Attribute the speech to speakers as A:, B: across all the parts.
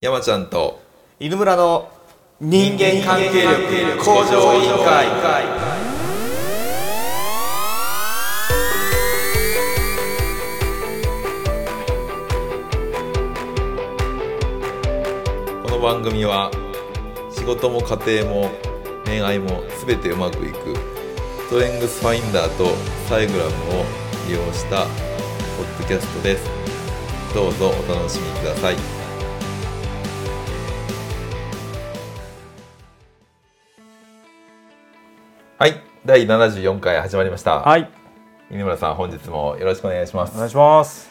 A: 山ちゃんと
B: 犬村の人間関係力向上委員会。
A: この番組は仕事も家庭も恋愛も全てうまくいくストレングスファインダーとサイグラムを利用したポッドキャストです。どうぞお楽しみください第74回始まりました、
B: はい。
A: 犬村さん本日もよろしくお願いします。
B: お願いします。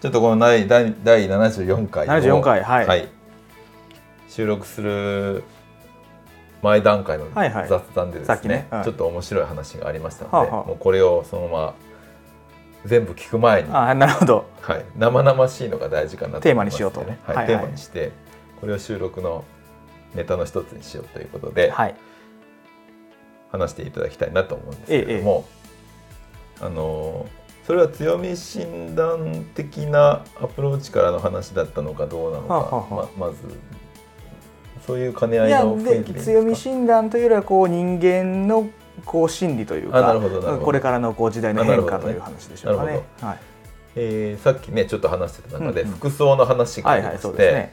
A: ちょっとこの第第第74回を
B: 74回はい。
A: 収録する前段階の
B: はいはい。
A: 雑談でですね,、
B: さっきねはい。
A: ちょっと面白い話がありましたので、
B: はあはあ。
A: もうこれをそのまま全部聞く前に、
B: あなるほど。
A: はい、生々しいのが大事かなと思います
B: テーマにしようと。
A: ね、はい。
B: はいはい。
A: テーマにしてこれを収録のネタの一つにしようということで、
B: はい
A: 話していただきたいなと思うんですけれども、あのそれは強み診断的なアプローチからの話だったのかどうなのか、
B: はあはあはあ。
A: ままずそういう兼ね合
B: い
A: の雰囲気で
B: 強み診断というよりはこう人間のこう心理というかこれからのこう時代の変化という話でしょうか
A: なる
B: ねはい。
A: えーさっきねちょっと話してた中で服装の話がありまして、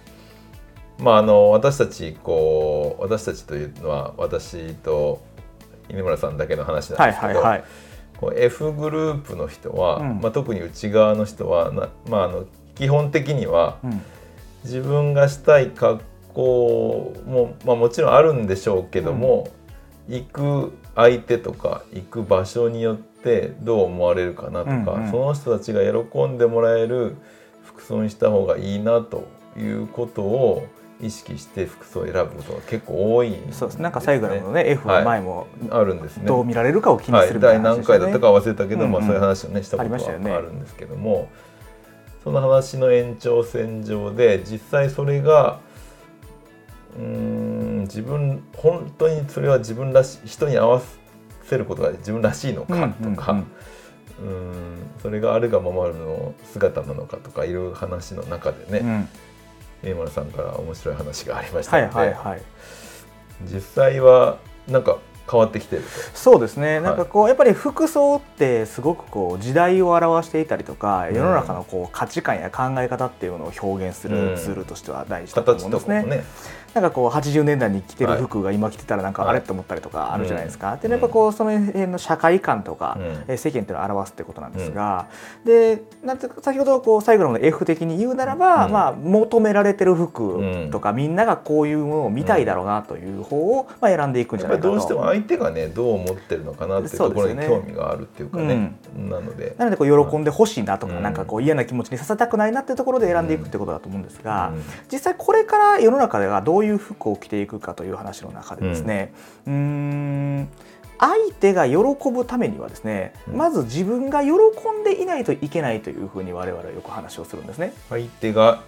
A: まああの私たちこう私たちというのは私と犬村さんだけの話なん
B: はい
A: ですけど、
B: はいはい
A: こう F グループの人は、
B: うん。
A: まあ、特に内側の人はな、まあ、あの基本的には
B: うん。
A: 自分がしたい格好も、まあ、もちろんあるんでしょうけども、行く相手とか行く場所によってどう思われるかなとか、
B: うんうん。
A: その人たちが喜んでもらえる服装にした方がいいなということを意識して服装を選ぶことが結構多いんです、ね、
B: そうですなんかサイグラムのね F
A: はい。
B: の前も
A: あるんですね。
B: どう見られるかを気に
A: はい、
B: するみたい
A: 第何
B: な話でしたね。
A: 回だったか忘れたけど、まあ、
B: うんうん。
A: そういう話をねしたことはあるんですけども、その話の延長線上で実際それがうーん自分本当にそれは自分らし人に合わせることが自分らしいのかとか、
B: うん
A: う
B: うん。うん
A: ーんそれがあるがままの姿なのかとかいう話の中でね、
B: うん
A: 江村さんから面白い話がありました
B: はい
A: ので、
B: はいはい。
A: 実際はなんか変わってきてると。
B: そうですね、
A: い。
B: なんかこうやっぱり服装ってすごくこう時代を表していたりとか、
A: うん。
B: 世の中のこう価値観や考え方っていうのを表現するツールとしては大事だと思
A: 形
B: うんですね。なんかこう80年代に着てる
A: はい。
B: 服が今着てたらなんか
A: はい。
B: あれって思ったりとかあるじゃないですか。
A: うん。
B: でやっぱこうその辺の社会観とか、
A: うん。
B: えー世間っていうのを表すってことなんですが、でなんて先ほどこうサイグラムの F 的に言うならば、
A: うん。
B: まあ求められてる服
A: うん。
B: とか、みんながこういうものを見たいだろうなという方をまあ選んでいくんじ
A: や
B: ゃないかと。
A: 相手がねどう思ってるのかなっていうところに興味があるっていうかね。なので。
B: なのでこう喜んでほしいなとか、
A: うん
B: なんかこう嫌な気持ちにさせたくないなっていうところで選んでいくってことだと思うんですが、
A: うん。
B: 実際これから世の中ではどういう服を着ていくかという話の中でですね、うーん相手が喜ぶためにはですね、
A: うん。
B: まず自分が喜んでいないといけないというふうに我々はよく話をするんですね。
A: 相手が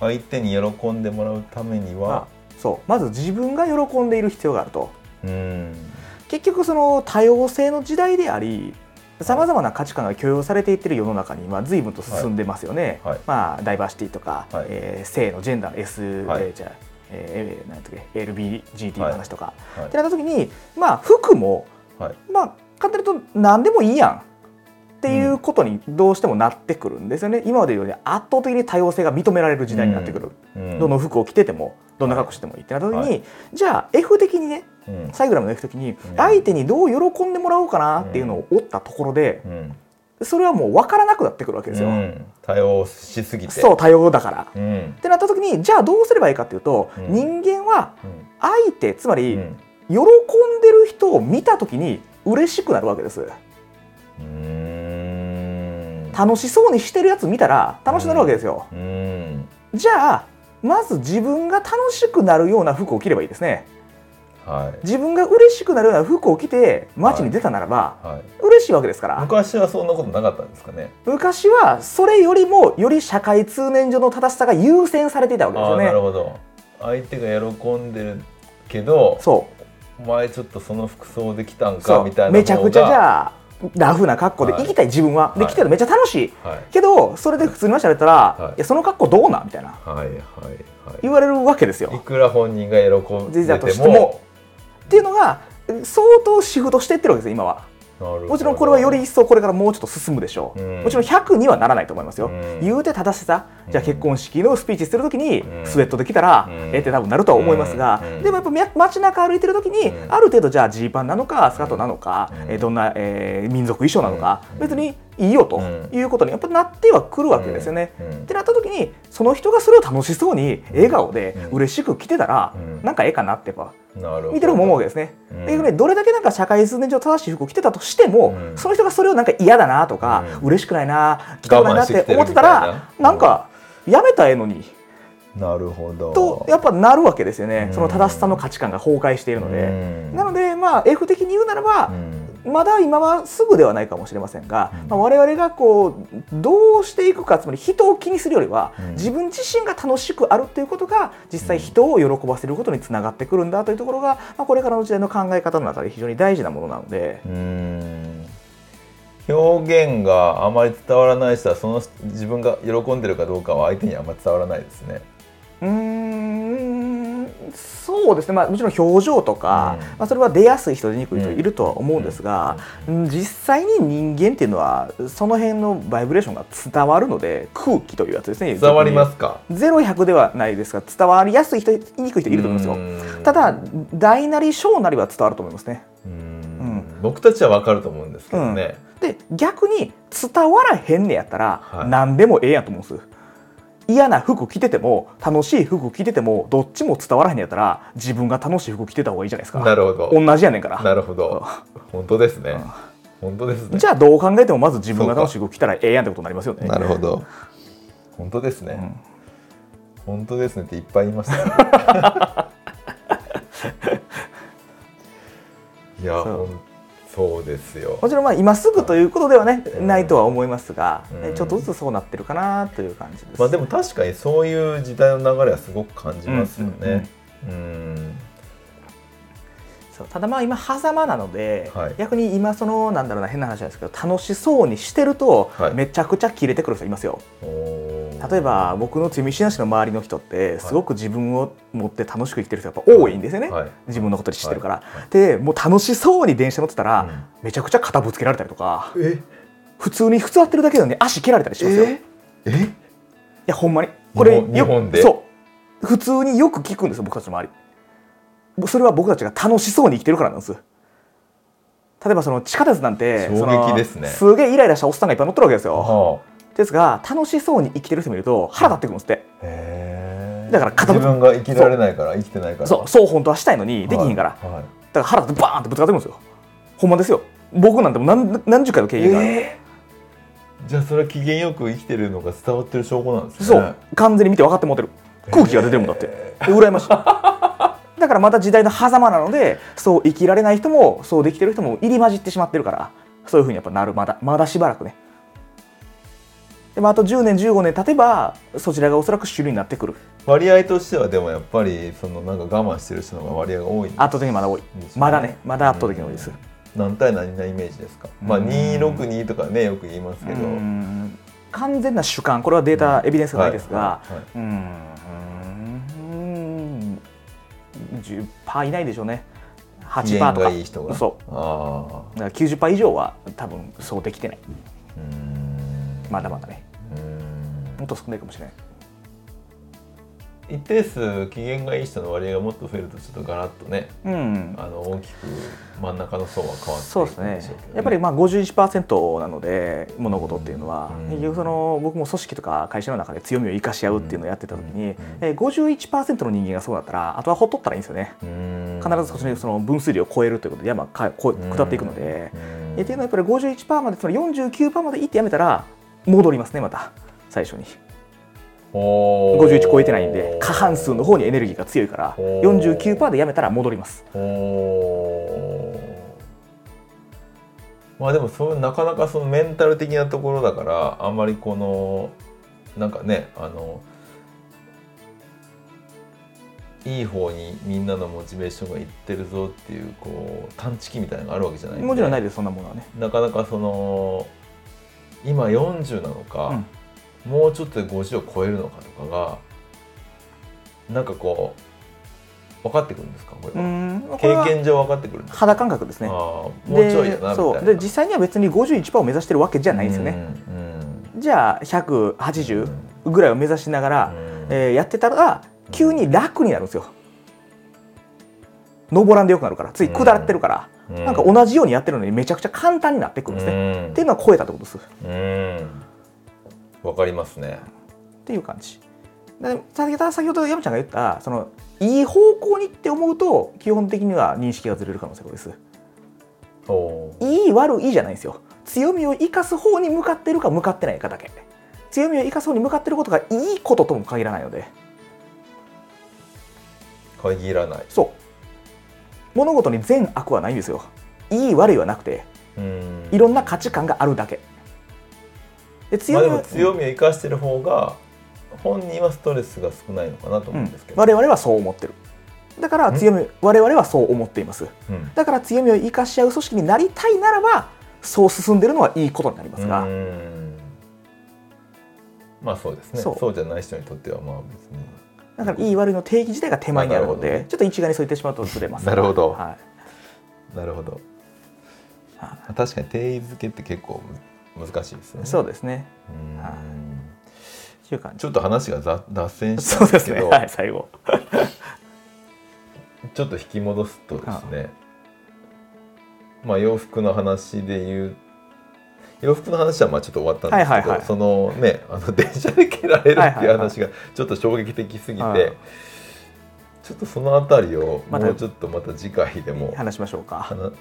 A: 相手に喜んでもらうためには？
B: そう。まず自分が喜んでいる必要があると。
A: うん。
B: 結局その多様性の時代でありさまざまな価値観が許容されていっている世の中に今随分と進んでますよね、
A: はい。はい。
B: まあ、ダイバーシティとか、
A: はい。
B: えー性のジェンダーの S、
A: はい。
B: えーじゃあえー、なんていうか LBGT の話とか、
A: はい。
B: ってなった時にまあ服も、
A: はい。
B: まあ簡単に言うと何でもいいやん。っていうことにどうしてもなってくるんですよね、今までより圧倒的に多様性が認められる時代になってくる、
A: うん。
B: どの服を着ててもどんな格好してもいい。ってなった時に、
A: はい。
B: じゃあ F 的にね
A: うん
B: サイグラムの F 的に
A: ん。
B: 相手にどう喜んでもらおうかなっていうのを折ったところで
A: うん。
B: それはもう分からなくなってくるわけですよ。
A: うん。多様しすぎて。
B: そう多様だから。
A: うん。
B: ってなった時にじゃあどうすればいいかっていうと、
A: うん。
B: 人間は
A: うん。
B: 相手つまり、
A: うん。
B: 喜んでる人を見た時に嬉しくなるわけです。
A: うん。
B: 楽しそうにしてるやつ見たら楽しくなるわけですよ。
A: うん。
B: じゃあまず自分が楽しくなるような服を着ればいいですね。
A: はい。
B: 自分が嬉しくなるような服を着て街に出たならば、
A: はい。
B: 嬉しいわけですから。
A: 昔はそんなことなかったんですかね？
B: 昔はそれよりもより社会通念上の正しさが優先されていたわけです
A: ああなる
B: よね。
A: ほど。相手が喜んでるけど
B: そ
A: お前ちょっとその服装できたんかみたいな
B: めちゃくちゃじゃあラフな格好で行きたい自分は、で
A: はい。
B: 来てるのめっちゃ楽しい。
A: はい。
B: けどそれで普通に話されたら、
A: はい。
B: い、やその格好どうなん？みたいな。
A: はいはい
B: 言われるわけですよ。
A: はいいくら本人が喜んでて
B: もっていうのが相当シフトしていってるわけですよ今は。もちろんこれはより一層これからもうちょっと進むでしょう、
A: うん。
B: もちろん100にはならないと思いますよ、
A: うん。
B: 言うて正しさじゃあ
A: うん
B: 結婚式のスピーチするときに
A: うん。
B: スウェットできたら、
A: うん。
B: ええって多分なるとは思いますが、
A: うん。
B: でもやっぱみ街中歩いてるときに、
A: うん。
B: ある程度じゃあジーパンなのかスカートなのか、
A: うん。
B: えーどんな、えー民族衣装なのか、
A: うん。
B: 別にいいよと
A: うん。
B: いうことにやっぱなってはくるわけですよね。
A: うん。
B: ってなった時にその人がそれを楽しそうに笑顔で
A: うん。
B: 嬉しく来てたら、
A: うん。
B: なんかええかなってやっぱ見てる方も思うわけですね。
A: うん。
B: で逆にどれだけなんか社会通念上正しい服を着てたとしても、
A: うん。
B: その人がそれをなんか嫌だなとか、
A: うん。
B: 嬉しくないな着たくないなって思ってたら
A: な。
B: なんかやめたらええのに。
A: なるほど。
B: とやっぱなるわけですよね、
A: うん。
B: その正しさの価値観が崩壊しているので。
A: うん。
B: なのでまあ F 的に言うならば
A: う、ん
B: まだ今はすぐではないかもしれませんが、
A: うん
B: まあ、我々がこうどうしていくかつまり人を気にするよりは、
A: うん
B: 自分自身が楽しくあるということが実際人を喜ばせることにつながってくるんだというところが、まあ、これからの時代の考え方の中で非常に大事なものなので。
A: うん表現があまり伝わらない人はその自分が喜んでるかどうかは相手にあんまり伝わらないですね。
B: そうですね、まあ、もちろん表情とか、
A: うん。
B: まあ、それは出やすい人出にくい人いるとは思うんですが、うん。実際に人間っていうのはその辺のバイブレーションが伝わるので空気というやつですね
A: 伝わりますか？
B: ゼロ100ではないですが伝わりやすい人言いにくい人いると思いますよ。
A: うん。
B: ただ大なり小なりは伝わると思いますね。
A: うん。僕たちは分かると思うんですけどね。
B: で逆に伝わらへんねやったら、
A: はい。
B: 何でもええやんと思うんです嫌な服着てても楽しい服着ててもどっちも伝わらへんねやったら自分が楽しい服着てた方がいいじゃないですか
A: なるほど。
B: 同じやねんから
A: なるほど。本当ですね。本当ですね。
B: じゃあどう考えてもまず自分が楽しい服着たらええやんってことになりますよね
A: なるほど。本当ですね。本当ですねっていっぱい言いましたね。いや、
B: そう
A: ほんそうですよ。
B: もちろんまあ今すぐということではね、
A: うん
B: ないとは思いますが、
A: うん
B: ちょっとずつそうなってるかなという感じです。
A: まあでも確かにそういう時代の流れはすごく感じますよね。うん。
B: そうただまあ今狭間なので、
A: はい
B: 逆に今そのなんだろうな変な話なんですけど楽しそうにしてると、
A: はい
B: めちゃくちゃキレてくる人いますよ。
A: おー
B: 例えば僕のつみしなしの周りの人ってすごく自分を持って楽しく生きてる人がやっぱ多いんですよね、
A: はい。
B: 自分のことで知ってるから。でもう楽しそうに電車乗ってたら、
A: うん。
B: めちゃくちゃ肩ぶつけられたりとか
A: え？
B: 普通に普通合ってるだけなのに足蹴られたりしますよ。い
A: え？え
B: やほんまに。これ
A: 日本日本で？
B: そう。普通によく聞くんですよ僕たちの周り。それは僕たちが楽しそうに生きてるからなんです。例えばその地下鉄なんて
A: 衝撃ですね。
B: すげえイライラしたおっさんがいっぱい乗ってるわけですよ。
A: は
B: ですが楽しそうに生きてる人見ると腹立ってくるんですって。
A: あへー。
B: だから片ぶつ
A: 自分が生きられないから生きてないから。
B: そう。そう本当はしたいのにできひんから、
A: はい。はい
B: だから腹立ってバーンってぶつかってくるんですよ。ほんまですよ。僕なんてもう何何十回の経験がある、
A: えー。じゃあそれは機嫌よく生きてるのが伝わってる証拠なんですね。
B: そう。完全に見て分かってもってる。空気が出てるもんだって、
A: え
B: で羨ましい。だからまた時代の狭間なのでそう生きられない人もそうできてる人も入り混じってしまってるからそういうふうにやっぱなる。まだまだしばらくねでもあと10年15年経てばそちらがおそらく主流になってくる。
A: 割合としてはでもやっぱりそのなんか我慢してる人の方が割合が多いんです
B: 圧倒的にまだ多い。
A: ね。
B: まだね。まだ圧倒的に多いです、
A: 何対何なイメージですか、まあ
B: うん
A: 262とかねよく言いますけど、
B: うん。完全な主観。これはデータ、エビデンスがないですが、
A: はいはい
B: うん。うん10%以内でしょうね。8%
A: 機嫌
B: とか。
A: がいい人が。
B: そう。
A: ああ
B: だから90%以上は多分そうできてない。
A: うん。
B: まだまだね。
A: うん
B: もっと少ないかもしれない。
A: 一定数機嫌がいい人の割合がもっと増えるとちょっとガラッとね
B: うん。
A: あの大きく真ん中の層は変わってい
B: そうですね。やっぱりまあ51%なので物事っていうのは、
A: うん。
B: 結局その僕も組織とか会社の中で強みを生かし合うっていうのをやってた時に、
A: うん。
B: えー51%の人間がそうだったらあとはほっとったらいいんですよね。
A: うん。
B: 必ずそこにその分水量を超えるということで山かこ下っていくので、
A: うん。
B: えっていうのはやっぱり51%までつまり49%までいってやめたら戻りますねまた最初に。
A: おー。
B: 51超えてないんで過半数の方にエネルギーが強いから
A: おー。
B: 49%でやめたら戻ります。
A: まあでもそうなかなかそのメンタル的なところだからあんまりこのなんかねあのいい方にみんなのモチベーションがいってるぞっていうこう探知機みたいなのがあるわけじゃない
B: もちろんないで。すそんなものはね
A: なかなかその今40なのか、もうちょっとで50を超えるのかとかがなんかこう分かってくるんですか？これは。経験上分かってくるんですか？
B: 肌感覚ですね。
A: もうちょいやな
B: そう。で実際には別に51%を目指してるわけじゃないんですよね、
A: うん
B: じゃあ180ぐらいを目指しながら、
A: うん。
B: えーやってたら急に楽になるんですよ。登らんでよくなるからつい下ってるから、
A: うん。
B: なんか同じようにやってるのにめちゃくちゃ簡単になってくるんですね、
A: うん。
B: っていうのは超えたってことです。っ
A: うんわかりますね。
B: ていう感じ。で先ほど先ほど山ちゃんが言ったそのいい方向にって思うと基本的には認識がずれる可能性がです。いい悪いじゃないんですよ。強みを生かす方に向かってるか向かってないかだけ。強みを生かす方に向かってることがいいこととも限らないので。
A: 限らない。
B: そう。物事に善悪はないんですよ。いい悪いはなくて
A: うん。
B: いろんな価値観があるだけで
A: まあでも
B: 強みは、
A: 強みを生かしてる方が本人はストレスが少ないのかなと
B: うん
A: 思うんですけど、
B: 我々はそう思ってる。だから強み我々はそう思っています。
A: うん。
B: だから強みを生かし合う組織になりたいならばそう進んでるのはいいことになりますが、
A: うん。まあそうですね。
B: そ
A: そううじゃない人にとってはまあ別に。
B: だからいい悪いの定義自体が手前にあるので
A: ね。
B: ちょっと一概にそう言ってしまうとずれます
A: なるほど。
B: はい。
A: なるほど。
B: は
A: 確かに定義づけって結構む難しいですよね。
B: そうですね。
A: うん。
B: はい。
A: ちょっと話がざ脱線し
B: そうです
A: たんですけど
B: ね。はい最後。
A: ちょっと引き戻すとですね。まあ洋服の話で言う洋服の話はまあちょっと終わったんですけど、
B: はいはいはい。
A: そのねあの電車で蹴られるって
B: はいはいいうはい。
A: 話がちょっと衝撃的すぎて、
B: はい。
A: ちょっとそのあたりをもうちょっとまた次回でも
B: 話しましょうか。
A: 話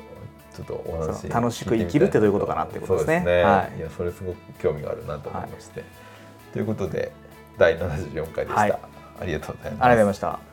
A: ちょっとお話
B: 楽しく生きるってどういうことかなってことですね。
A: すね、
B: はい。
A: い、やそれすごく興味があるなと思いまして、ということで第74回でした、
B: はい。ありがとうございました